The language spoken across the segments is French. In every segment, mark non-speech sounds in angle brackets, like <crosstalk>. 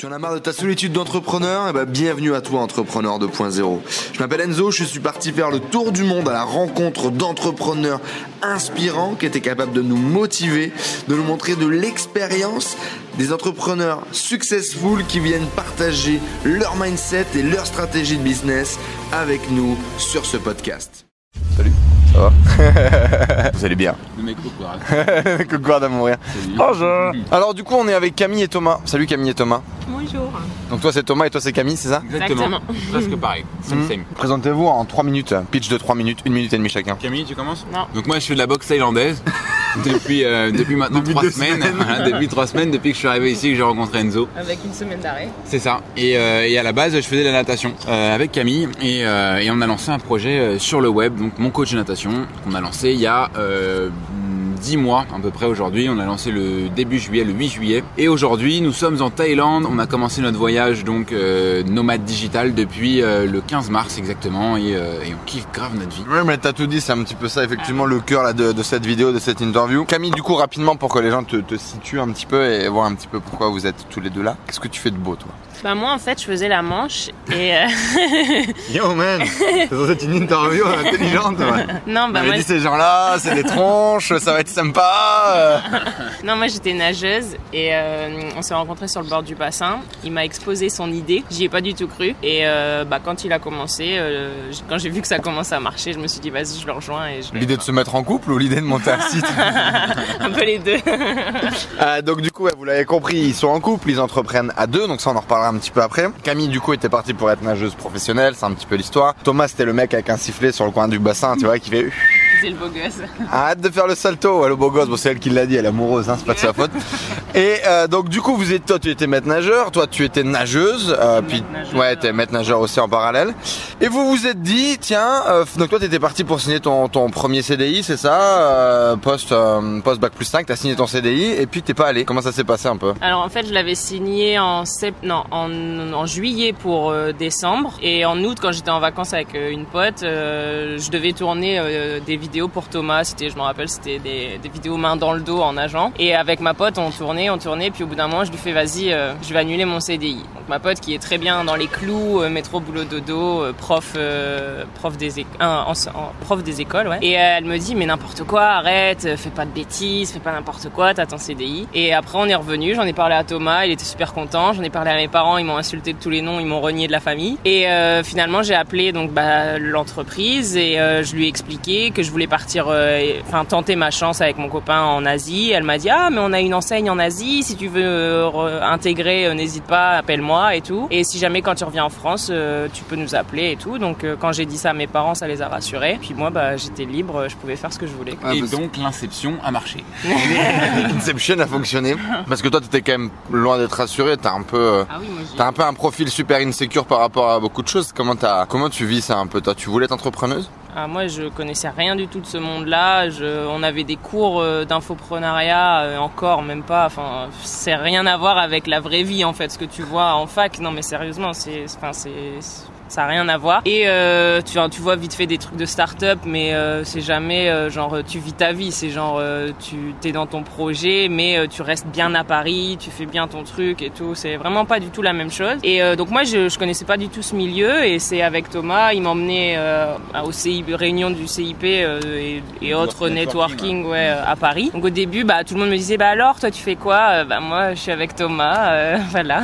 Tu en as marre de ta solitude d'entrepreneur? Eh ben, bienvenue à toi, Entrepreneur 2.0. Je m'appelle Enzo, je suis parti faire le tour du monde à la rencontre d'entrepreneurs inspirants qui étaient capables de nous motiver, de nous montrer de l'expérience des entrepreneurs successful qui viennent partager leur mindset et leur stratégie de business avec nous sur ce podcast. Salut. Ça va <laughs> Vous allez bien Le mec. Cocoard <laughs> à mourir. Bonjour Alors du coup on est avec Camille et Thomas. Salut Camille et Thomas. Bonjour. Donc toi c'est Thomas et toi c'est Camille, c'est ça Exactement. Presque pareil. Same, same. Présentez-vous en 3 minutes, pitch de 3 minutes, 1 minute et demie chacun. Camille, tu commences Non. Donc moi je fais de la boxe thaïlandaise <laughs> depuis, euh, depuis maintenant Depuis 3 deux semaines. semaines. Voilà, <laughs> depuis 3 semaines, depuis que je suis arrivé ici, que j'ai rencontré Enzo. Avec une semaine d'arrêt. C'est ça. Et, euh, et à la base, je faisais de la natation euh, avec Camille et, euh, et on a lancé un projet sur le web, donc mon coach de natation, qu'on a lancé il y a euh, 10 mois à peu près aujourd'hui. On a lancé le début juillet, le 8 juillet. Et aujourd'hui, nous sommes en Thaïlande. On a commencé notre voyage donc euh, nomade digital depuis euh, le 15 mars exactement et, euh, et on kiffe grave notre vie. Ouais mais t'as tout dit, c'est un petit peu ça effectivement le cœur là, de, de cette vidéo, de cette interview. Camille du coup rapidement pour que les gens te, te situent un petit peu et voir un petit peu pourquoi vous êtes tous les deux là. Qu'est-ce que tu fais de beau toi? Bah moi en fait je faisais la manche et euh, <laughs> Yo man C'est une interview intelligente non bah moi, ces gens là, c'est des tronches, ça va être sympa <laughs> non moi j'étais nageuse et euh, on s'est rencontrés sur le bord du bassin. Il m'a exposé son idée, j'y ai pas du tout cru et euh, bah quand il a commencé, euh, quand j'ai vu que ça commençait à marcher, je me suis dit vas-y je le rejoins et je L'idée de se mettre en couple ou l'idée de monter un site <laughs> un peu les deux. <laughs> Euh, donc du coup, vous l'avez compris, ils sont en couple, ils entreprennent à deux, donc ça on en reparlera un petit peu après. Camille du coup était partie pour être nageuse professionnelle, c'est un petit peu l'histoire. Thomas c'était le mec avec un sifflet sur le coin du bassin, tu vois, qui fait C'est le beau gosse. arrête de faire le salto, ouais, le beau gosse, bon c'est elle qui l'a dit, elle est amoureuse, hein, c'est pas de sa faute. Et euh, donc du coup vous êtes, toi tu étais maître nageur, toi tu étais nageuse, euh, puis nageur. ouais t'es maître nageur aussi en parallèle. Et vous vous êtes dit tiens, euh, donc toi t'étais parti pour signer ton, ton premier CDI, c'est ça, post post bac plus 5, t'as signé ton CDI et puis t'es pas allé. Comment ça s'est passé un peu? Alors en fait, je l'avais signé en sept... non, en, en juillet pour décembre et en août quand j'étais en vacances avec une pote, je devais tourner des vidéos pour Thomas. C'était, je me rappelle, c'était des, vidéos main dans le dos en nageant. Et avec ma pote, on tournait, on tournait, puis au bout d'un moment, je lui fais vas-y, euh, je vais annuler mon CDI. Donc ma pote qui est très bien dans les clous, euh, métro boulot dodo, euh, prof, prof des éc- un- en- en- prof des écoles, ouais. Et elle me dit mais n'importe quoi, arrête, fais pas de bêtises, fais pas n'importe quoi, t'as ton CDI. Et après on est revenu, j'en ai parlé à Thomas, il était super content. J'en ai parlé à mes parents, ils m'ont insulté de tous les noms, ils m'ont renié de la famille. Et finalement j'ai appelé donc bah, l'entreprise et je lui ai expliqué que je voulais partir, euh, enfin tenter ma chance avec mon copain en Asie. Elle m'a dit ah mais on a une enseigne en Asie, si tu veux euh, re- intégrer, euh, n'hésite pas, appelle-moi et tout. Et si jamais quand tu reviens en France, euh, tu peux nous appeler et tout. Donc euh, quand j'ai dit ça à mes parents, ça les a rassurés. Puis moi bah j'étais libre, je pouvais faire ce que je voulais. Ah, et donc l'inception a marché. <laughs> Inception a fonctionné parce que toi t'étais quand même loin d'être rassuré, t'as un peu euh, Ah oui T'as un peu un profil super insécure par rapport à beaucoup de choses. Comment t'as, comment tu vis ça un peu toi? Tu voulais être entrepreneuse? Ah, moi, je connaissais rien du tout de ce monde-là. On avait des cours euh, d'infoprenariat, euh, encore, même pas. Enfin, c'est rien à voir avec la vraie vie, en fait, ce que tu vois en fac. Non, mais sérieusement, c'est, enfin, c'est, ça a rien à voir. Et euh, tu, tu vois vite fait des trucs de start-up, mais euh, c'est jamais euh, genre tu vis ta vie. C'est genre tu t'es dans ton projet, mais tu restes bien à Paris, tu fais bien ton truc et tout. C'est vraiment pas du tout la même chose. Et donc moi, je, je connaissais pas du tout ce milieu, et c'est avec Thomas, il m'emmenait euh, au CIP, réunion du CIP et, et autres Networking, networking, ouais, à Paris. Donc au début, bah tout le monde me disait bah alors toi tu fais quoi? Bah moi je suis avec Thomas, <laughs> voilà.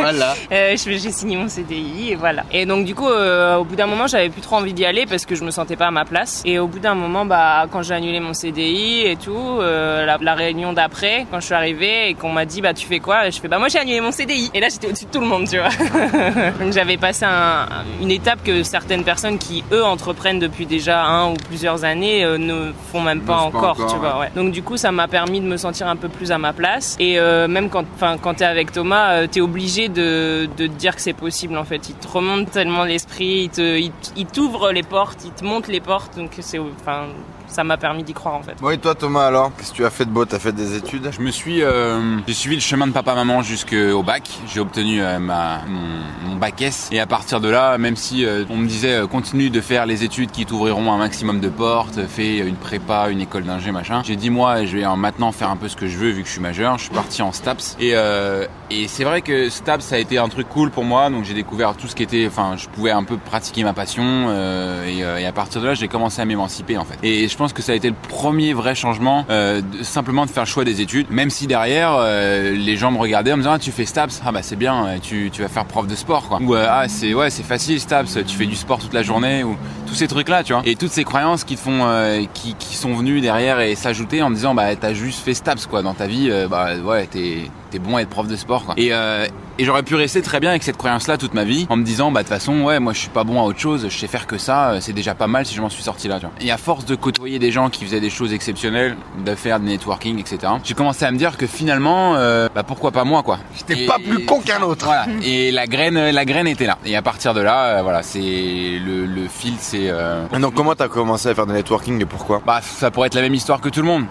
Voilà. J'ai signé mon CDI et voilà. Et donc du coup, euh, au bout d'un moment, j'avais plus trop envie d'y aller parce que je me sentais pas à ma place. Et au bout d'un moment, bah quand j'ai annulé mon CDI et tout, euh, la, la réunion d'après, quand je suis arrivée et qu'on m'a dit bah tu fais quoi, je fais bah moi j'ai annulé mon CDI. Et là j'étais au-dessus de tout le monde, tu vois. <laughs> donc j'avais passé un- une étape que certaines personnes qui eux entreprennent depuis déjà un ou plusieurs années euh, ne font même pas encore, tu vois. Ouais. Donc du coup, ça m'a permis de me sentir un peu plus à ma place. Et même quand, quand t'es avec Thomas, t'es obligé de, de te dire que c'est possible. En fait, il te remonte tellement l'esprit, il te, il, t'ouvre les portes, il te monte les portes. Donc c'est, enfin, ça m'a permis d'y croire en fait. Bon et toi Thomas alors Qu'est-ce que tu as fait de beau? T'as fait des études? Je me suis, euh, j'ai suivi le chemin de papa-maman jusqu'au bac. J'ai obtenu euh, ma, mon, mon bac S. Et à partir de là, même si euh, on me disait euh, continue de faire les études qui t'ouvriront un maximum de portes, fais une prépa, une école d'ingé, machin. J'ai dit moi, je vais en maintenant faire un peu ce que je veux vu que je suis majeur. Je suis parti en STAPS. Et, euh, et c'est vrai que STAPS ça a été un truc cool pour moi. Donc j'ai découvert tout ce qui était, enfin, je pouvais un peu pratiquer ma passion. euh, et, euh, et à partir de là, j'ai commencé à m'émanciper en fait. Et je pense que ça a été le premier vrai changement, euh, de- simplement de faire le choix des études. Même si derrière, euh, les gens me regardaient en me disant ah, tu fais STAPS, ah bah c'est bien, euh, tu, tu vas faire prof de sport quoi. Ou ah c'est ouais c'est facile STAPS, tu fais du sport toute la journée ou tous ces trucs là tu vois. Et toutes ces croyances qui te font, qui, qui sont venues derrière et s'ajouter en me disant bah t'as juste fait STAPS quoi dans ta vie, bah ouais t'es t'es bon à être prof de sport quoi. Et euh, et j'aurais pu rester très bien avec cette croyance-là toute ma vie, en me disant, bah de toute façon, ouais, moi je suis pas bon à autre chose, je sais faire que ça, euh, c'est déjà pas mal si je m'en suis sorti là. Tu vois. Et à force de côtoyer des gens qui faisaient des choses exceptionnelles, de faire du networking, etc., j'ai commencé à me dire que finalement, euh, bah pourquoi pas moi quoi. J'étais pas plus con qu'un autre Voilà. Et la graine, la graine était là. Et à partir de là, euh, voilà, c'est le, le fil, c'est donc comment t'as commencé à faire du networking et pourquoi? Bah, ça pourrait être la même histoire que tout le monde.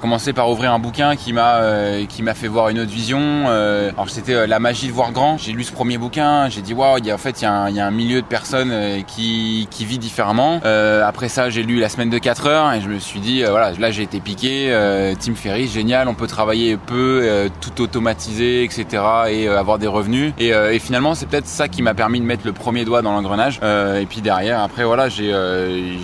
Commencer par ouvrir un bouquin qui m'a qui m'a fait voir une autre Euh, alors c'était euh, la magie de voir grand. J'ai lu ce premier bouquin. J'ai dit waouh, en fait il y, y a un milieu de personnes euh, qui qui vit différemment. Après ça, j'ai lu la semaine de 4 heures et je me suis dit voilà, là j'ai été piqué. Tim Ferriss, génial. On peut travailler peu, tout automatiser, etc. et avoir des revenus. Et, finalement, c'est peut-être ça qui m'a permis de mettre le premier doigt dans l'engrenage. Et puis derrière, après voilà, j'ai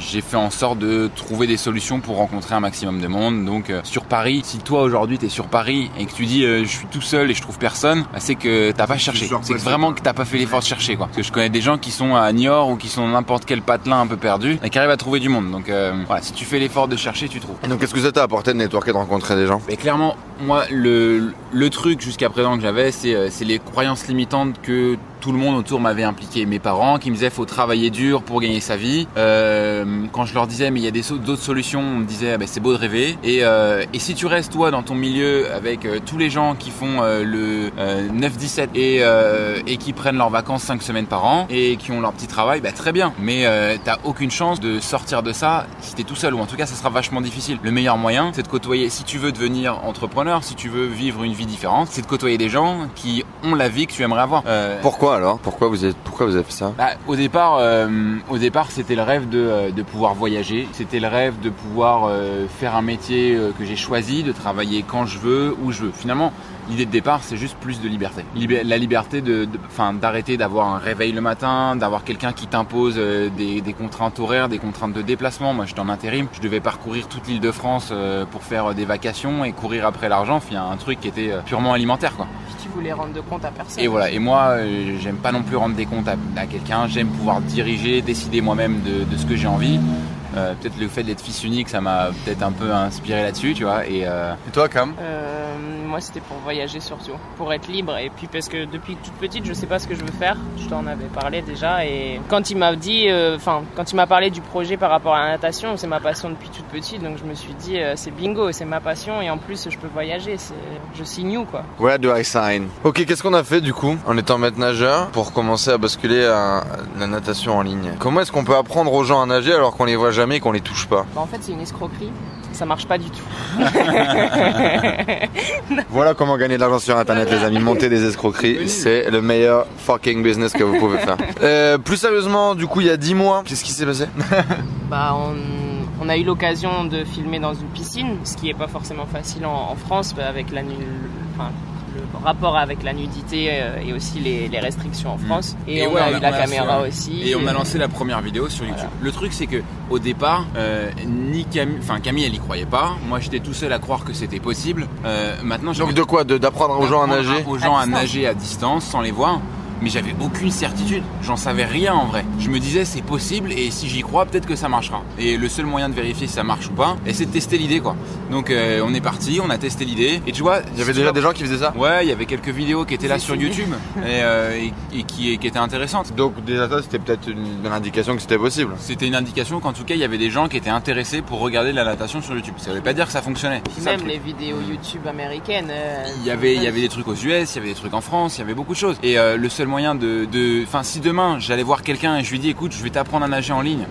j'ai fait en sorte de trouver des solutions pour rencontrer un maximum de monde. Donc sur Paris, si toi aujourd'hui t'es sur Paris et que tu dis je suis tout seul et je trouve personne, bah, c'est que t'as pas cherché. C'est vraiment que t'as pas fait l'effort de chercher quoi. Parce que je connais des gens qui sont à Niort ou qui sont dans n'importe quel patelin un peu perdu et qui arrivent à trouver du monde. Donc euh, voilà, si tu fais l'effort de chercher, tu trouves. Et donc qu'est-ce que ça t'a apporté de networker, de rencontrer des gens? Mais clairement, moi, le, le truc jusqu'à présent que j'avais, c'est euh, c'est les croyances limitantes que tout le monde autour m'avait impliqué. Mes parents qui me disaient faut travailler dur pour gagner sa vie. Euh, quand je leur disais mais il y a d'autres solutions, on me disait Ah, ben, c'est beau de rêver. Et, euh, et si tu restes toi dans ton milieu avec euh, tous les gens qui font euh, le euh, 9-17 et, euh, et qui prennent leurs vacances 5 semaines par an et qui ont leur petit travail, bah, très bien. Mais t'as aucune chance de sortir de ça si t'es tout seul ou en tout cas ça sera vachement difficile. Le meilleur moyen c'est de côtoyer, si tu veux devenir entrepreneur, si tu veux vivre une vie différente, c'est de côtoyer des gens qui ont la vie que tu aimerais avoir. Euh, Alors? Pourquoi vous êtes, pourquoi vous avez fait ça? Bah, au départ, euh, au départ, c'était le rêve de, euh, de pouvoir voyager. C'était le rêve de pouvoir euh, faire un métier que j'ai choisi, de travailler quand je veux, où je veux. Finalement, l'idée de départ, c'est juste plus de liberté. La liberté de, de- enfin, d'arrêter d'avoir un réveil le matin, d'avoir quelqu'un qui t'impose euh, des, des contraintes horaires, des contraintes de déplacement. Moi, j'étais en intérim, je devais parcourir toute l'île de France euh, pour faire euh, des vacations et courir après l'argent. Il y a un truc qui était purement alimentaire, quoi. Puis tu voulais rendre de compte à personne. Et voilà. Et moi, j'aime pas non plus rendre des comptes à, à quelqu'un. J'aime pouvoir diriger, décider moi-même de, de ce que j'ai envie. Euh, peut-être le fait d'être fils unique, ça m'a peut-être un peu inspiré là-dessus, tu vois. Et euh, Et toi Cam Euh, moi, c'était pour voyager surtout, pour être libre. Et puis parce que depuis toute petite, je sais pas ce que je veux faire. Je t'en avais parlé déjà. Et quand il m'a dit, euh, enfin, quand il m'a parlé du projet par rapport à la natation, c'est ma passion depuis toute petite. Donc je me suis dit, euh, c'est bingo, c'est ma passion. Et en plus, je peux voyager. C'est, je signe où quoi. Where do I sign? Ok, qu'est-ce qu'on a fait du coup en étant maître nageur pour commencer à basculer à la natation en ligne? Comment est-ce qu'on peut apprendre aux gens à nager alors qu'on les voit jamais? Et qu'on les touche pas Bah, en fait, c'est une escroquerie. Ça marche pas du tout. <laughs> <laughs> Voilà comment gagner de l'argent sur internet les amis, monter des escroqueries, c'est le meilleur fucking business que vous pouvez faire. <laughs> Euh, plus sérieusement, du coup il y a 10 mois, qu'est-ce qui s'est passé Bah, on, on a eu l'occasion de filmer dans une piscine, ce qui est pas forcément facile en, en France, bah, avec la, nu- enfin, le rapport avec la nudité euh, et aussi les, les restrictions en France. Et, Et on ouais, a on a- eu la caméra fait, aussi. Et on a lancé la première vidéo sur YouTube. Le truc, c'est que au départ, euh, ni Camille, enfin Camille, elle y croyait pas. Moi, j'étais tout seul à croire que c'était possible. Euh, maintenant, Donc de quoi? D'apprendre aux gens à d'apprendre nager? Aux gens À nager à distance sans les voir. Mais j'avais aucune certitude. J'en savais rien en vrai. Je me disais c'est possible et si j'y crois, peut-être que ça marchera. Et le seul moyen de vérifier si ça marche ou pas, c'est de tester l'idée quoi. Donc euh, on est parti, on a testé l'idée. Et tu vois, Il y avait déjà des gens qui faisaient ça Ouais, il y avait quelques vidéos qui étaient là sur. YouTube <laughs> et, euh, et- et qui, qui étaient intéressantes. Donc déjà ça c'était peut-être une, une indication que c'était possible. C'était une indication qu'en tout cas il y avait des gens qui étaient intéressés pour regarder de la natation sur YouTube. Ça veut pas dire que ça fonctionnait. Ça, le même les vidéos YouTube américaines. euh, Il y avait, il y avait des trucs aux US, il y avait des trucs en France, il y avait beaucoup de choses. Et euh, le seul moyen de, de, enfin, si demain j'allais voir quelqu'un et je lui dis, écoute, je vais t'apprendre à nager en ligne,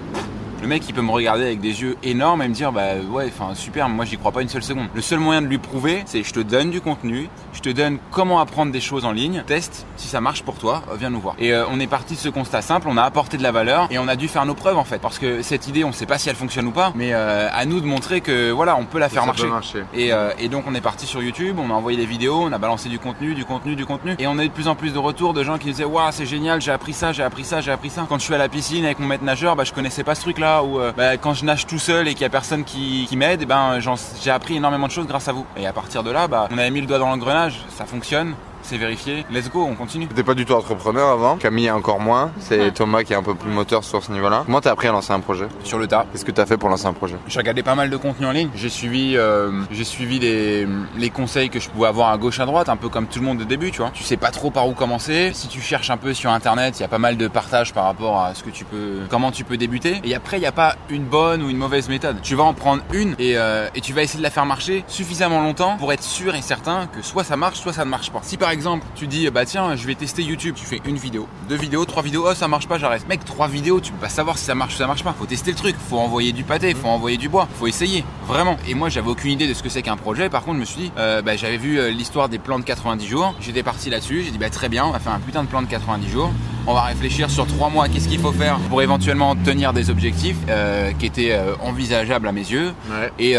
Le mec, il peut me regarder avec des yeux énormes et me dire, bah ouais, enfin super, moi j'y crois pas une seule seconde. Le seul moyen de lui prouver, c'est je te donne du contenu, je te donne comment apprendre des choses en ligne, teste, si ça marche pour toi, viens nous voir. Et euh, on est parti de ce constat simple, on a apporté de la valeur et on a dû faire nos preuves en fait, parce que cette idée, on sait pas si elle fonctionne ou pas, mais euh, à nous de montrer que voilà, on peut la faire marcher. peut marcher. Et, euh, et donc on est parti sur YouTube, on a envoyé des vidéos, on a balancé du contenu, du contenu, du contenu. Et on a eu de plus en plus de retours de gens qui disaient Waouh, c'est génial, j'ai appris ça, j'ai appris ça, j'ai appris ça. Quand je suis à la piscine avec mon maître nageur, bah, je connaissais pas ce truc là. Ou euh, bah, quand je nage tout seul et qu'il y a personne qui, m'aide, eh ben, j'ai appris énormément de choses grâce à vous. Et à partir de là, bah, on avait mis le doigt dans l'engrenage, ça fonctionne. C'est vérifié, let's go, on continue. T'étais pas du tout entrepreneur avant. Camille encore moins. C'est Thomas qui est un peu plus moteur sur ce niveau-là. Comment t'as appris à lancer un projet Sur le tas, Qu'est-ce que t'as fait pour lancer un projet J'ai regardé pas mal de contenu en ligne. J'ai suivi, euh, j'ai suivi les, les conseils que je pouvais avoir à gauche à droite, un peu comme tout le monde au début, tu vois. Tu sais pas trop par où commencer. Si tu cherches un peu sur internet, il y a pas mal de partages par rapport à ce que tu peux, comment tu peux débuter. Et après, il n'y a pas une bonne ou une mauvaise méthode. Tu vas en prendre une et, euh, et tu vas essayer de la faire marcher suffisamment longtemps pour être sûr et certain que soit ça marche, soit ça ne marche pas. Si par exemple, tu dis, bah tiens, je vais tester YouTube, tu fais une vidéo, deux vidéos, trois vidéos, oh ça marche pas, j'arrête. Mec, trois vidéos, tu peux pas savoir si ça marche ou ça marche pas. Faut tester le truc, faut envoyer du pâté, faut envoyer du bois, faut essayer, vraiment. Et moi, j'avais aucune idée de ce que c'est qu'un projet. Par contre, je me suis dit, euh, bah, j'avais vu euh, l'histoire des plans de 90 jours. J'étais parti là-dessus. J'ai dit, bah très bien, on va faire un putain de plan de 90 jours. On va réfléchir sur trois mois, qu'est-ce qu'il faut faire pour éventuellement tenir des objectifs euh, qui étaient euh, envisageables à mes yeux. Ouais. Et,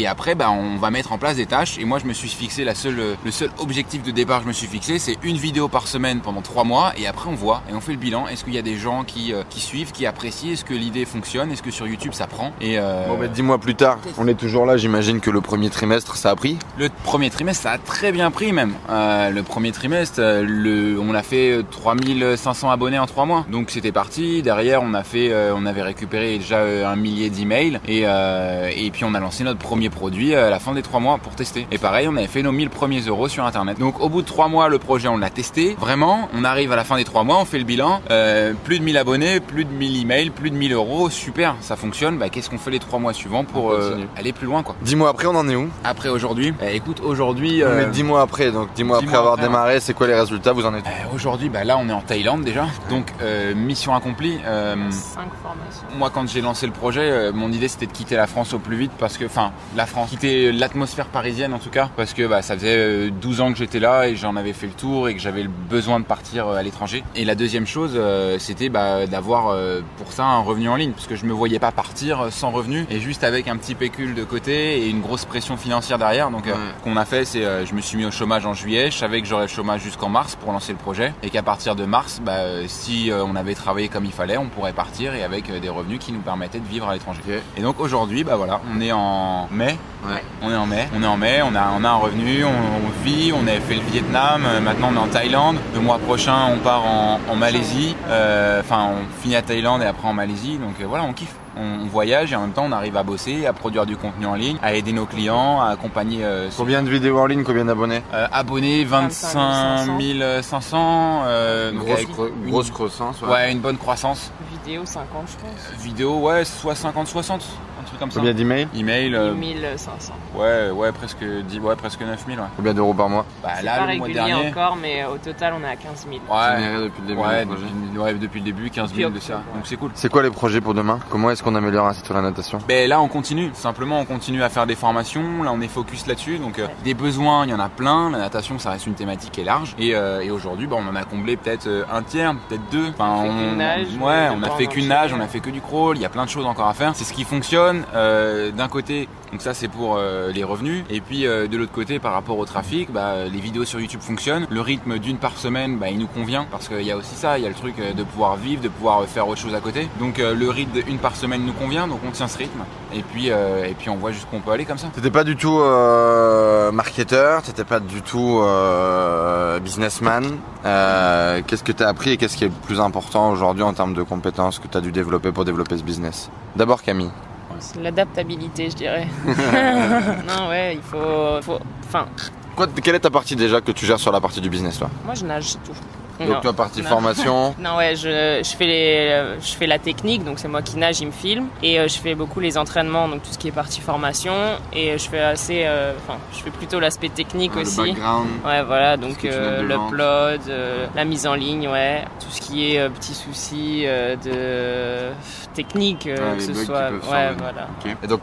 et après, bah, on va mettre en place des tâches. Et moi, je me suis fixé la seule, le seul objectif de départ je me suis fixé, c'est une vidéo par semaine pendant trois mois. Et après, on voit et on fait le bilan. Est-ce qu'il y a des gens qui, euh, qui suivent, qui apprécient? Est-ce que l'idée fonctionne? Est-ce que sur YouTube ça prend? Et euh, Bon, bah, dix mois plus tard, on est toujours là. J'imagine que le premier trimestre, ça a pris? le premier trimestre, ça a très bien pris même. Euh, le premier trimestre, euh, le, on a fait euh, 3500 abonnés en trois mois. Donc c'était parti. Derrière, on a fait, on avait récupéré déjà un millier d'emails et et puis on a lancé notre premier produit à la fin des trois mois pour tester. Et pareil, on avait fait nos 1000 premiers euros sur Internet. Donc au bout de trois mois, le projet, on l'a testé. Vraiment, on arrive à la fin des trois mois, on fait le bilan. Euh, plus de 1000 abonnés, plus de 1000 emails, plus de 1000 euros. Super, ça fonctionne. Bah, qu'est-ce qu'on fait les trois mois suivants pour euh, aller plus loin quoi Dix mois après, on en est où? Après aujourd'hui, eh, écoute, aujourd'hui. Euh, est dix mois après. Donc dix mois dix après mois avoir après, démarré, c'est quoi les résultats? Vous en êtes Euh, Aujourd'hui, bah là, on est en Thaïlande déjà. Donc, euh, mission accomplie. Euh, Cinq formations. moi, quand j'ai lancé le projet, euh, mon idée c'était de quitter la France au plus vite parce que, enfin, la France, quitter l'atmosphère parisienne en tout cas, parce que bah, ça faisait euh, 12 ans que j'étais là et j'en avais fait le tour et que j'avais le besoin de partir euh, à l'étranger. Et la deuxième chose, euh, c'était bah, d'avoir euh, pour ça un revenu en ligne, parce que je me voyais pas partir sans revenu et juste avec un petit pécule de côté et une grosse pression financière derrière. Donc, Ouais. ce qu'on a fait, c'est je me suis mis au chômage en juillet. Je savais que j'aurais le chômage jusqu'en mars pour lancer le projet et qu'à partir de mars, bah, si on avait travaillé comme il fallait, on pourrait partir et avec des revenus qui nous permettaient de vivre à l'étranger. Et donc aujourd'hui, bah voilà, on est en mai. Ouais. On est en mai. On est en mai. On a, on a un revenu. On, on vit. On avait fait le Vietnam. Euh, Maintenant, on est en Thaïlande. Le mois prochain, on part en, en Malaisie. Euh, Enfin, on finit à Thaïlande et après en Malaisie. Donc euh, voilà, on kiffe. On, voyage et en même temps, on arrive à bosser, à produire du contenu en ligne, à aider nos clients, à accompagner euh, Combien de vidéos en ligne Combien d'abonnés? Euh, abonnés 25 500, euh, donc Grosse, avec cro- une- grosse croissance. ouais, une bonne croissance. Vidéo 50, je pense. Vidéo, ouais, soit 50, 60, un truc comme ça. Combien d'emails Email, euh, 1500. ouais, ouais, presque 10, ouais, presque 9000, ouais. Combien d'euros par mois Bah C'est là, pas le mois dernier. encore, mais au total, on est à 15 000. Ouais, Généré depuis le début ouais, depuis, ouais, depuis le début, 15 000 de ça. Donc c'est cool. C'est quoi les projets pour demain? Comment est-ce qu'on améliore un site sur la natation? Ben là on continue, simplement on continue à faire des formations, là on est focus là-dessus, donc euh, Ouais. des besoins il y en a plein, la natation ça reste une thématique qui est large, et, euh, et aujourd'hui ben, on en a comblé peut-être un tiers, peut-être deux, enfin On fait qu'une nage, ouais on a fait qu'une nage, on a fait que du crawl, il y a plein de choses encore à faire, c'est ce qui fonctionne euh, d'un côté, donc ça c'est pour euh, les revenus, et puis euh, de l'autre côté par rapport au trafic, bah, les vidéos sur YouTube fonctionnent, le rythme d'une par semaine bah, il nous convient, parce qu'il y a aussi ça, il y a le truc de pouvoir vivre, de pouvoir faire autre chose à côté, donc le rythme d'une par semaine nous convient, donc on tient ce rythme, et puis, on voit jusqu'où on peut aller comme ça. T'étais pas du tout marketeur, t'étais pas du tout businessman. Qu'est-ce que t'as appris et qu'est-ce qui est le plus important aujourd'hui en termes de compétences que t'as dû développer pour développer ce business? D'abord Camille. C'est l'adaptabilité, je dirais. <laughs> non, ouais, il faut. faut- Enfin, Quoi, quelle est ta partie déjà que tu gères sur la partie du business toi? Moi, je nage, c'est tout. Donc Non. toi, partie Non. formation. <laughs> Non ouais, je, je fais les, je fais la technique, donc c'est moi qui nage, il me filme, et euh, je fais beaucoup les entraînements, donc tout ce qui est partie formation, et euh, je fais assez, euh, enfin, je fais plutôt l'aspect technique Le aussi. background. Ouais, voilà, donc euh, l'upload, euh, la mise en ligne, ouais, tout ce qui est petits soucis de technique, Ouais, que ce soit, ouais, voilà. Et donc,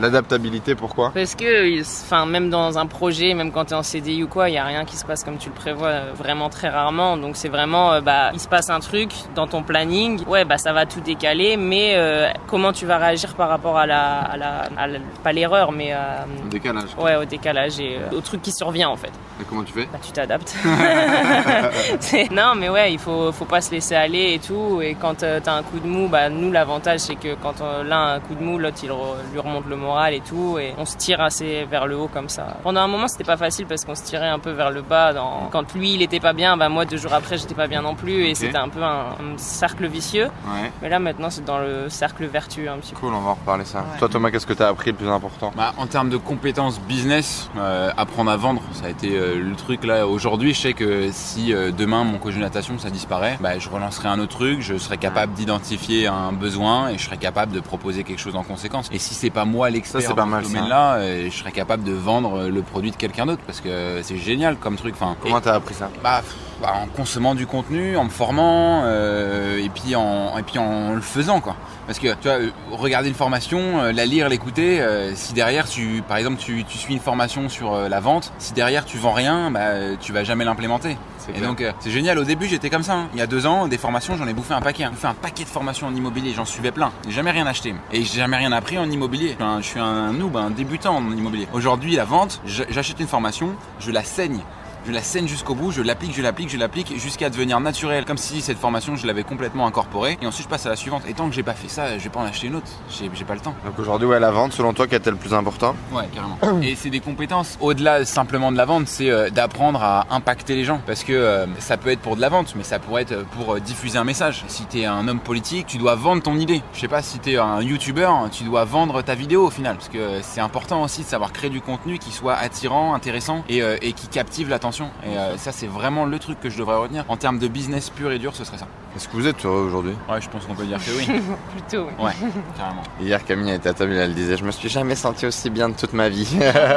l'adaptabilité, pourquoi? Parce que, enfin, même dans un projet, même quand tu es en CDI ou quoi, il y a rien qui se passe comme tu le prévois, vraiment très rarement. Donc c'est vraiment, euh, bah, il se passe un truc dans ton planning, ouais, bah ça va tout décaler, mais euh, comment tu vas réagir par rapport à la, à la, à la- pas l'erreur, mais à, Le décalage. ouais, au décalage et euh, au truc qui survient en fait. Et comment tu fais Bah, tu t'adaptes. <laughs> Non, mais ouais, il faut, faut pas se laisser aller et tout. Et quand euh, t'as un coup de mou, bah, nous, l'avantage, c'est que quand euh, l'un a un coup de mou, l'autre, il re- lui remonte le moral et tout. Et on se tire assez vers le haut comme ça. Pendant un moment, c'était pas facile parce qu'on se tirait un peu vers le bas. Dans... Quand lui, il était pas bien, bah, moi, deux jours après, j'étais pas bien non plus. Et c'était un peu un, un cercle vicieux. Ouais. Mais là, maintenant, c'est dans le cercle vertueux un petit peu. Cool, on va en reparler ça. Ouais. Toi, Thomas, qu'est-ce que t'as appris le plus important? Bah, en termes de compétences business, euh, apprendre à vendre, ça a été euh, le truc là. Aujourd'hui, je sais que si euh, demain mon coach de natation ça disparaît, bah, je relancerai un autre truc, je serai capable d'identifier un besoin et je serai capable de proposer quelque chose en conséquence. Et si c'est pas moi l'expert Ça, pas mal, ce domaine-là, euh, je serai capable de vendre le produit de quelqu'un d'autre parce que c'est génial comme truc. Enfin, Comment t'as appris ça? Bah, bah, en consommant du contenu, en me formant, euh, et puis en et puis en le faisant quoi. Parce que tu vois, euh, regarder une formation, euh, la lire, l'écouter, euh, si derrière tu, par exemple, tu, tu suis une formation sur la vente, si derrière tu vends rien, bah tu vas jamais l'implémenter. C'est Et donc c'est génial. Au début j'étais comme ça. hein. Il y a deux ans, des formations, j'en ai bouffé un paquet. hein. J'ai fait un paquet de formations en immobilier, j'en suivais plein. J'ai jamais rien acheté et j'ai jamais rien appris en immobilier. Je suis un noob, un débutant en immobilier. Aujourd'hui la vente, j'achète une formation, je la saigne. Je la scène jusqu'au bout, je l'applique, je l'applique, je l'applique jusqu'à devenir naturel, comme si cette formation je l'avais complètement incorporée. Et ensuite je passe à la suivante. Et tant que j'ai pas fait ça, je vais pas en acheter une autre. J'ai j'ai pas le temps. Donc aujourd'hui, ouais, la vente, selon toi, quest elle le plus important? Ouais, carrément. <clears throat> Et c'est des compétences au-delà simplement de la vente, c'est euh, d'apprendre à impacter les gens. Parce que euh, ça peut être pour de la vente, mais ça pourrait être pour euh, diffuser un message. Si t'es un homme politique, tu dois vendre ton idée. Je sais pas si t'es un youtubeur, tu dois vendre ta vidéo au final. Parce que c'est important aussi de savoir créer du contenu qui soit attirant, intéressant et, et qui captive l'attention. Et euh, ça, c'est vraiment le truc que je devrais retenir. En termes de business pur et dur, ce serait ça. Est-ce que vous êtes heureux aujourd'hui? Ouais, je pense qu'on peut dire que oui. <laughs> Plutôt, oui. Ouais, carrément. Hier, Camille était à table, elle disait Je me suis jamais senti aussi bien de toute ma vie.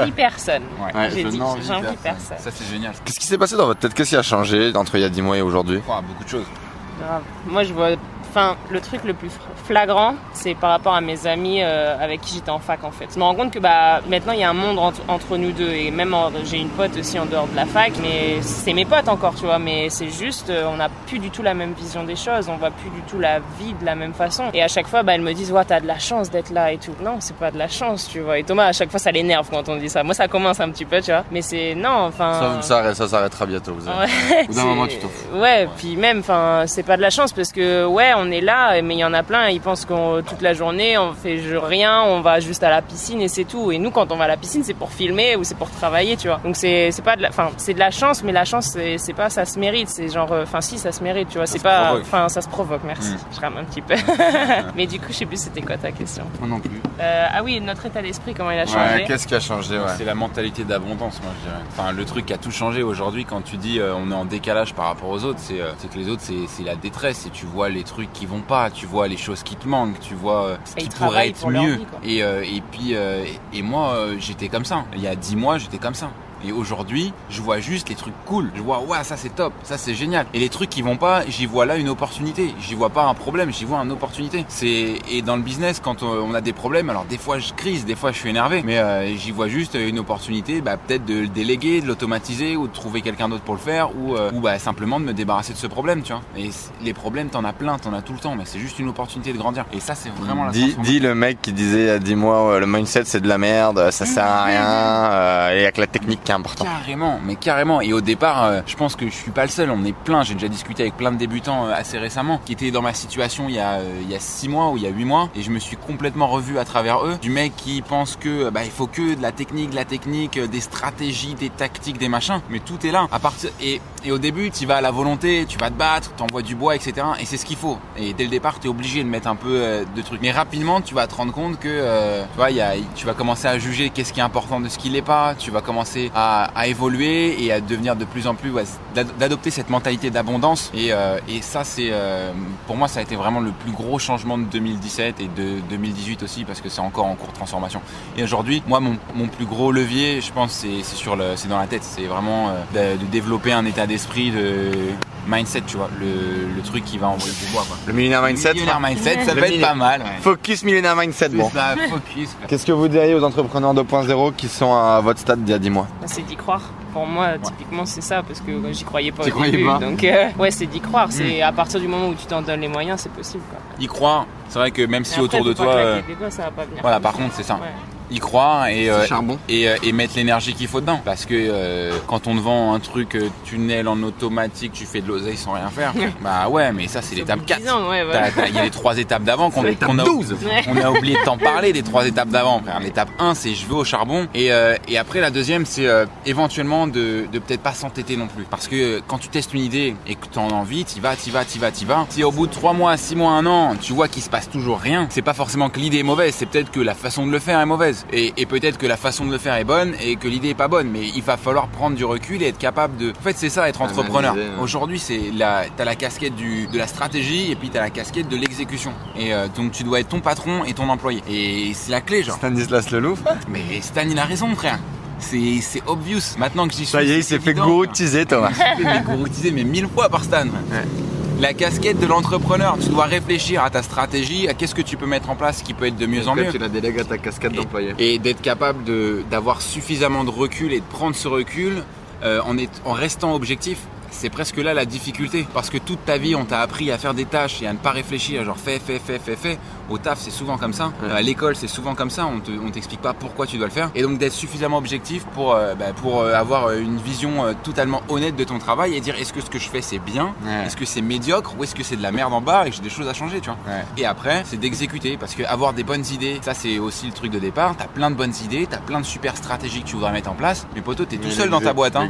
Ni personne. Ouais, Ouais, J'ai dit, n'envie j'ai envie personne. personne. Ça, c'est génial. Qu'est-ce qui s'est passé dans votre tête? Qu'est-ce qui a changé entre il y a 10 mois et aujourd'hui? Oh, beaucoup de choses. Grave. Moi, je vois. Enfin, le truc le plus flagrant, c'est par rapport à mes amis euh, avec qui j'étais en fac en fait. Je me rends compte que bah maintenant il y a un monde entre, entre nous deux et même j'ai une pote aussi en dehors de la fac, mais c'est mes potes encore, tu vois. Mais c'est juste, euh, on n'a plus du tout la même vision des choses, on voit plus du tout la vie de la même façon. Et à chaque fois, bah elles me disent, ouais, t'as de la chance d'être là et tout. Non, c'est pas de la chance, tu vois. Et Thomas, à chaque fois, ça l'énerve quand on dit ça. Moi, ça commence un petit peu, tu vois. Mais c'est non, enfin. ça, ça, s'arrêtera bientôt, vous allez. Ouais, <laughs> Au bout d'un moment, tu t'en fous. Ouais, puis même, enfin, c'est pas de la chance parce que, ouais, on est là, mais il y en a plein, ils pensent qu'on toute la journée, on fait rien, on va juste à la piscine et c'est tout. Et nous, quand on va à la piscine, c'est pour filmer ou c'est pour travailler, tu vois. Donc c'est c'est pas de la, enfin, c'est de la chance, mais la chance, c'est c'est pas ça se mérite. C'est genre, euh, enfin, si, ça se mérite, tu vois. C'est pas, enfin, ça se provoque. Merci. Mm. Je rame un petit peu. <laughs> mais du coup, je sais plus c'était quoi ta question. Moi non plus. Euh, ah oui, notre état d'esprit, comment il a changé. Ouais, qu'est-ce qui a changé ouais. C'est la mentalité d'abondance, moi je dirais. Enfin, le truc qui a tout changé aujourd'hui quand tu dis euh, on est en décalage par rapport aux autres, c'est euh, c'est que les autres c'est c'est la détresse et tu vois les trucs qui vont pas, tu vois les choses qui te manquent, tu vois euh, ce Et qui pourrait être pour mieux. vie, quoi. et, euh, et puis euh, et, moi euh, j'étais comme ça. Il y a dix mois j'étais comme ça. Et aujourd'hui, je vois juste les trucs cool. Je vois, ouais, ça c'est top, ça c'est génial. Et les trucs qui vont pas, j'y vois là une opportunité. J'y vois pas un problème, j'y vois une opportunité. C'est et dans le business, quand on on a des problèmes, alors des fois je crise, des fois je suis énervé, mais euh, j'y vois juste une opportunité, bah, peut-être de le déléguer, de l'automatiser ou de trouver quelqu'un d'autre pour le faire, ou euh, ou bah simplement de me débarrasser de ce problème, tu vois. Et les problèmes, t'en as plein, t'en as tout le temps, mais c'est juste une opportunité de grandir. Et ça, c'est vraiment la Dis, dis le mec qui disait il y a 10 mois ouais, le mindset c'est de la merde, ça sert à <laughs> rien, euh, et il y a que la technique Carrément, mais carrément. Et au départ, euh, je pense que je suis pas le seul. On est plein. J'ai déjà discuté avec plein de débutants euh, assez récemment qui étaient dans ma situation il y a euh, six mois ou il y a huit mois, et je me suis complètement revu à travers eux. Du mec qui pense que bah il faut que de la technique, de la technique, des stratégies, des tactiques, des machins. Mais tout est là. À partir et Et au début, tu vas à la volonté, tu vas te battre, tu envoies du bois, etc. Et c'est ce qu'il faut. Et dès le départ, tu es obligé de mettre un peu euh, de trucs. Mais rapidement, tu vas te rendre compte que euh, tu, vois, tu vas commencer à juger qu'est-ce qui est important de ce qui l'est pas. Tu vas commencer à, évoluer et à devenir de plus en plus, d'adopter cette mentalité d'abondance. Et, euh, ça, c'est pour moi, ça a été vraiment le plus gros changement de 2017 et de 2018 aussi parce que c'est encore en cours de transformation. Et aujourd'hui, moi, mon, plus gros levier, je pense, c'est dans la tête. C'est vraiment de, de, développer un état d'esprit de mindset, tu vois, le, le, truc qui va envoyer du bois. Quoi. Le millionnaire mindset. Le millionnaire mindset, ça peut être pas mal. Ouais. Focus millionnaire mindset. Bon. Ça, focus. Qu'est-ce que vous diriez aux entrepreneurs 2.0 qui sont à votre stade d'il y a 10 mois C'est d'y croire. Pour moi, ouais. typiquement, c'est ça, parce que j'y croyais pas au début. Pas. Donc, euh, ouais, c'est d'y croire. C'est à partir du moment où tu t'en donnes les moyens, c'est possible. Quoi. Y croire. C'est vrai que même si après, autour de toi. Euh... Ça va pas venir voilà, par contre, c'est ça. Ouais y croire et, euh, charbon. et, euh, et mettre l'énergie qu'il faut dedans. Parce que euh, quand on te vend un truc tunnel en automatique, tu fais de l'oseille sans rien faire. bah ouais, mais ça c'est l'étape 4. Il ouais, ouais. y a les trois étapes d'avant qu'on qu a, 12. on a <laughs> oublié de t'en parler des trois étapes d'avant. L'étape 1 c'est je vais au charbon et, euh, et après la deuxième c'est éventuellement de, de peut-être pas s'entêter non plus. Parce que quand tu testes une idée et que tu en as envie, t'y vas, t'y vas, t'y vas, t'y vas. Si au bout de 3 mois, 6 mois, 1 an, tu vois qu'il se passe toujours rien, c'est pas forcément que l'idée est mauvaise, c'est peut-être que la façon de le faire est mauvaise. Et, et peut-être que la façon de le faire est bonne et que l'idée est pas bonne, mais il va falloir prendre du recul et être capable de. En fait, c'est ça être entrepreneur. Analyser, ouais. Aujourd'hui, c'est la, t'as la casquette du, de la stratégie et puis t'as la casquette de l'exécution. Et euh, donc tu dois être ton patron et ton employé. Et c'est la clé, genre. Stanislas Leloup. <laughs> Mais Stan, il a raison, frère. C'est, c'est obvious. Maintenant que j'y suis. Ça y est, il s'est fait gouroutiser, Thomas. mais gouroutiser, mais mille fois par Stan. Ouais la casquette de l'entrepreneur. Tu dois réfléchir à ta stratégie, à qu'est-ce que tu peux mettre en place qui peut être de mieux en mieux. Tu la délègues à ta casquette d'employé. Et, et d'être capable d'avoir suffisamment de recul et de prendre ce recul euh, en, est, en restant objectif. C'est presque là la difficulté. Parce que toute ta vie, on t'a appris à faire des tâches et à ne pas réfléchir. Genre fais, fais, fais, fais, fais. Au taf, c'est souvent comme ça. Ouais. À l'école, c'est souvent comme ça. On te, on t'explique pas pourquoi tu dois le faire. Et donc d'être suffisamment objectif pour, euh, bah, pour euh, avoir une vision euh, totalement honnête de ton travail et dire est-ce que ce que je fais c'est bien? Ouais. Est-ce que c'est médiocre ou est-ce que c'est de la merde en bas et que j'ai des choses à changer, tu vois? Ouais. Et après, c'est d'exécuter parce que avoir des bonnes idées, ça c'est aussi le truc de départ. T'as plein de bonnes idées, t'as plein de super stratégies que tu voudrais mettre en place. Mais poteau, t'es tout seul dans ta boîte, hein.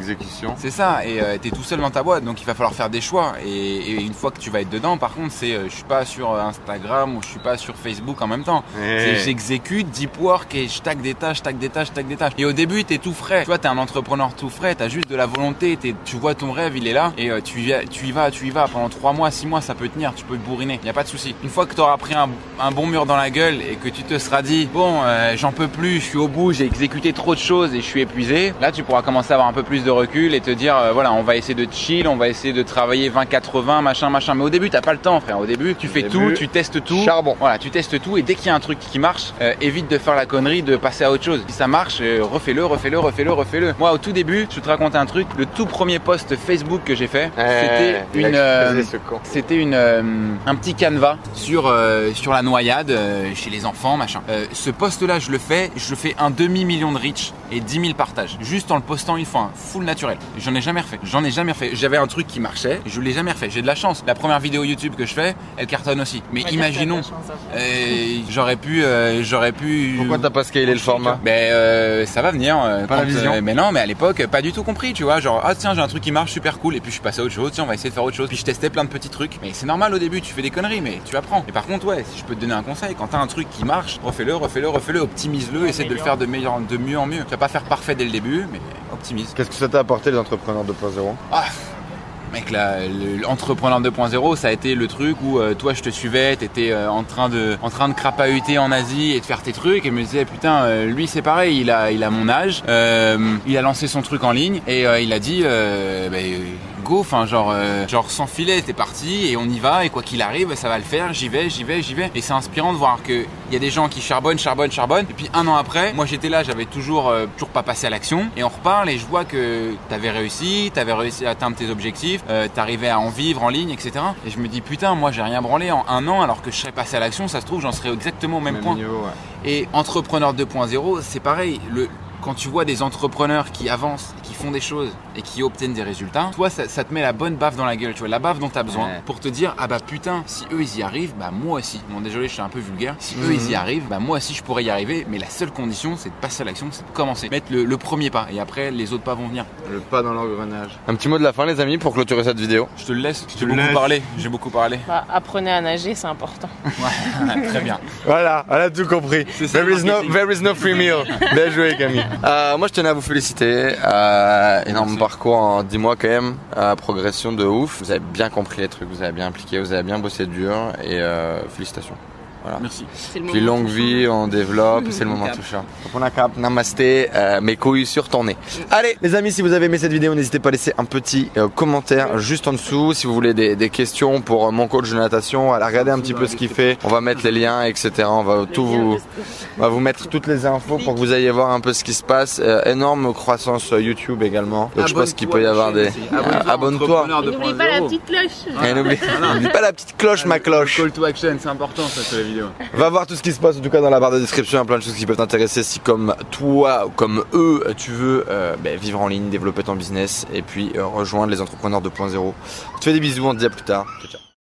C'est ça, et euh, t'es tout seul dans ta boîte, donc il va falloir faire des choix. Et, et une fois que tu vas être dedans, par contre, c'est euh, je suis pas sur euh, Instagram ou je suis pas sur Facebook en même temps. C'est J'exécute, deep work et je tag des tâches, je tag des tâches, je tag des tâches. Et au début, t'es tout frais. Tu vois, t'es un entrepreneur tout frais, t'as juste de la volonté, tu vois ton rêve, il est là, et euh, tu, y, tu y vas, tu y vas. Pendant 3 mois, 6 mois, ça peut tenir, tu peux te bourriner, y a pas de souci. Une fois que t'auras pris un, un bon mur dans la gueule et que tu te seras dit, bon, euh, j'en peux plus, je suis au bout, j'ai exécuté trop de choses et je suis épuisé, là, tu pourras commencer à avoir un peu plus de recul et te dire, euh, voilà, on va essayer de chill, on va essayer de travailler 20-80, machin, machin. Mais au début, t'as pas le temps, frère. Au début, tu fais début, tout, tu testes tout. charbon. Voilà, tu testes tout et dès qu'il y a un truc qui marche, euh, évite de faire la connerie de passer à autre chose. Si ça marche, euh, refais-le, refais-le, refais-le, refais-le. Moi, au tout début, je vais te raconter un truc. Le tout premier post Facebook que j'ai fait, c'était une, euh, c'était une, euh, un petit canevas sur euh, sur la noyade euh, chez les enfants, machin. Euh, ce post-là, je le fais, je fais un demi million de reach et 10 000 partages, juste en le postant une fois, hein, full naturel. J'en ai jamais refait. J'en ai jamais refait. J'avais un truc qui marchait, je l'ai jamais refait. J'ai de la chance. La première vidéo YouTube que je fais, elle cartonne aussi. Mais imaginons, j'aurais pu, euh, j'aurais pu. Pourquoi t'as pas scalé le format? Ben euh, ça va venir. euh, Pas la vision. euh, mais non, mais à l'époque, pas du tout compris, tu vois. Genre, ah tiens, j'ai un truc qui marche super cool. Et puis je suis passé à autre chose. Tiens, on va essayer de faire autre chose. Puis je testais plein de petits trucs. Mais c'est normal au début, tu fais des conneries, mais tu apprends. Et par contre, ouais, si je peux te donner un conseil, quand t'as un truc qui marche, refais-le, refais-le, refais-le, optimise-le, essaie de le faire de meilleur, de mieux en mieux. Tu vas pas faire parfait dès le début, mais optimise. Qu'est-ce que ça t'a apporté les entrepreneurs 2.0 Ah Mec, l'entrepreneur 2.0, ça a été le truc où euh, toi, je te suivais, t'étais euh, en train de, en train de crapahuter en Asie et de faire tes trucs, et je me disais putain, euh, lui c'est pareil, il a, il a mon âge, il a lancé son truc en ligne et il a dit, bah, go, enfin genre, euh, genre sans filet, t'es parti et on y va et quoi qu'il arrive, ça va le faire, j'y vais, j'y vais, j'y vais. Et c'est inspirant de voir que il y a des gens qui charbonnent, charbonnent, charbonnent, et puis un an après, moi j'étais là, j'avais toujours, euh, toujours pas passé à l'action, et on reparle et je vois que t'avais réussi, t'avais réussi à atteindre tes objectifs, euh, t'arrivais à en vivre en ligne, etc. Et je me dis putain, moi j'ai rien branlé en un an, alors que je serais passé à l'action, ça se trouve j'en serais exactement au même, point. niveau, ouais. Et entrepreneur 2.0, c'est pareil. Le, quand tu vois des entrepreneurs qui avancent, qui font des choses et qui obtiennent des résultats, toi, ça, ça te met la bonne baffe dans la gueule, tu vois, la baffe dont tu as besoin Ouais. pour te dire, ah bah putain, si eux ils y arrivent, bah moi aussi. Bon, désolé, je suis un peu vulgaire. Si eux Mhm. ils y arrivent, bah moi aussi je pourrais y arriver, mais la seule condition, c'est de passer à l'action, c'est de commencer. Mettre le, le premier pas et après, les autres pas vont venir. Le pas dans l'engrenage. Un petit mot de la fin, les amis, pour clôturer cette vidéo. Je te le laisse, j'ai te beaucoup laisse. parlé, j'ai beaucoup parlé. Bah, apprenez à nager, c'est important. <laughs> Ouais, très bien. Voilà, elle a tout compris. There is, no, there is no free meal. <laughs> Bien joué, Camille. Euh, moi, je tenais à vous féliciter. Euh, énorme Merci. parcours en 10 mois, quand même. Euh, progression de ouf. Vous avez bien compris les trucs, vous avez bien impliqué, vous avez bien bossé dur. Et euh, félicitations. Merci. C'est le Puis longue vie, on développe, c'est le <laughs> moment touchant. On a cap, namasté, euh, mes couilles sur ton nez. Allez, les amis, si vous avez aimé cette vidéo, n'hésitez pas à laisser un petit euh, commentaire juste en dessous. Si vous voulez des, des questions pour euh, mon coach de natation, allez regarder un petit peu ce qu'il fait. On va mettre les liens, etc. On va tout vous, on va vous mettre toutes les infos pour que vous ayez voir un peu ce qui se passe. Euh, énorme croissance YouTube également. Donc je pense qu'il peut y avoir des. Abonne-toi. Abonne-toi. N'oubliez pas la 2.0. petite cloche. N'oublie <laughs> n'oublie pas la petite cloche, ma cloche. Call to action, c'est important ça Va voir tout ce qui se passe en tout cas dans la barre de description, plein de choses qui peuvent t'intéresser si comme toi ou comme eux tu veux euh, ben, vivre en ligne, développer ton business et puis euh, rejoindre les entrepreneurs 2.0. On te fait des bisous, on te dit à plus tard. Ciao, ciao.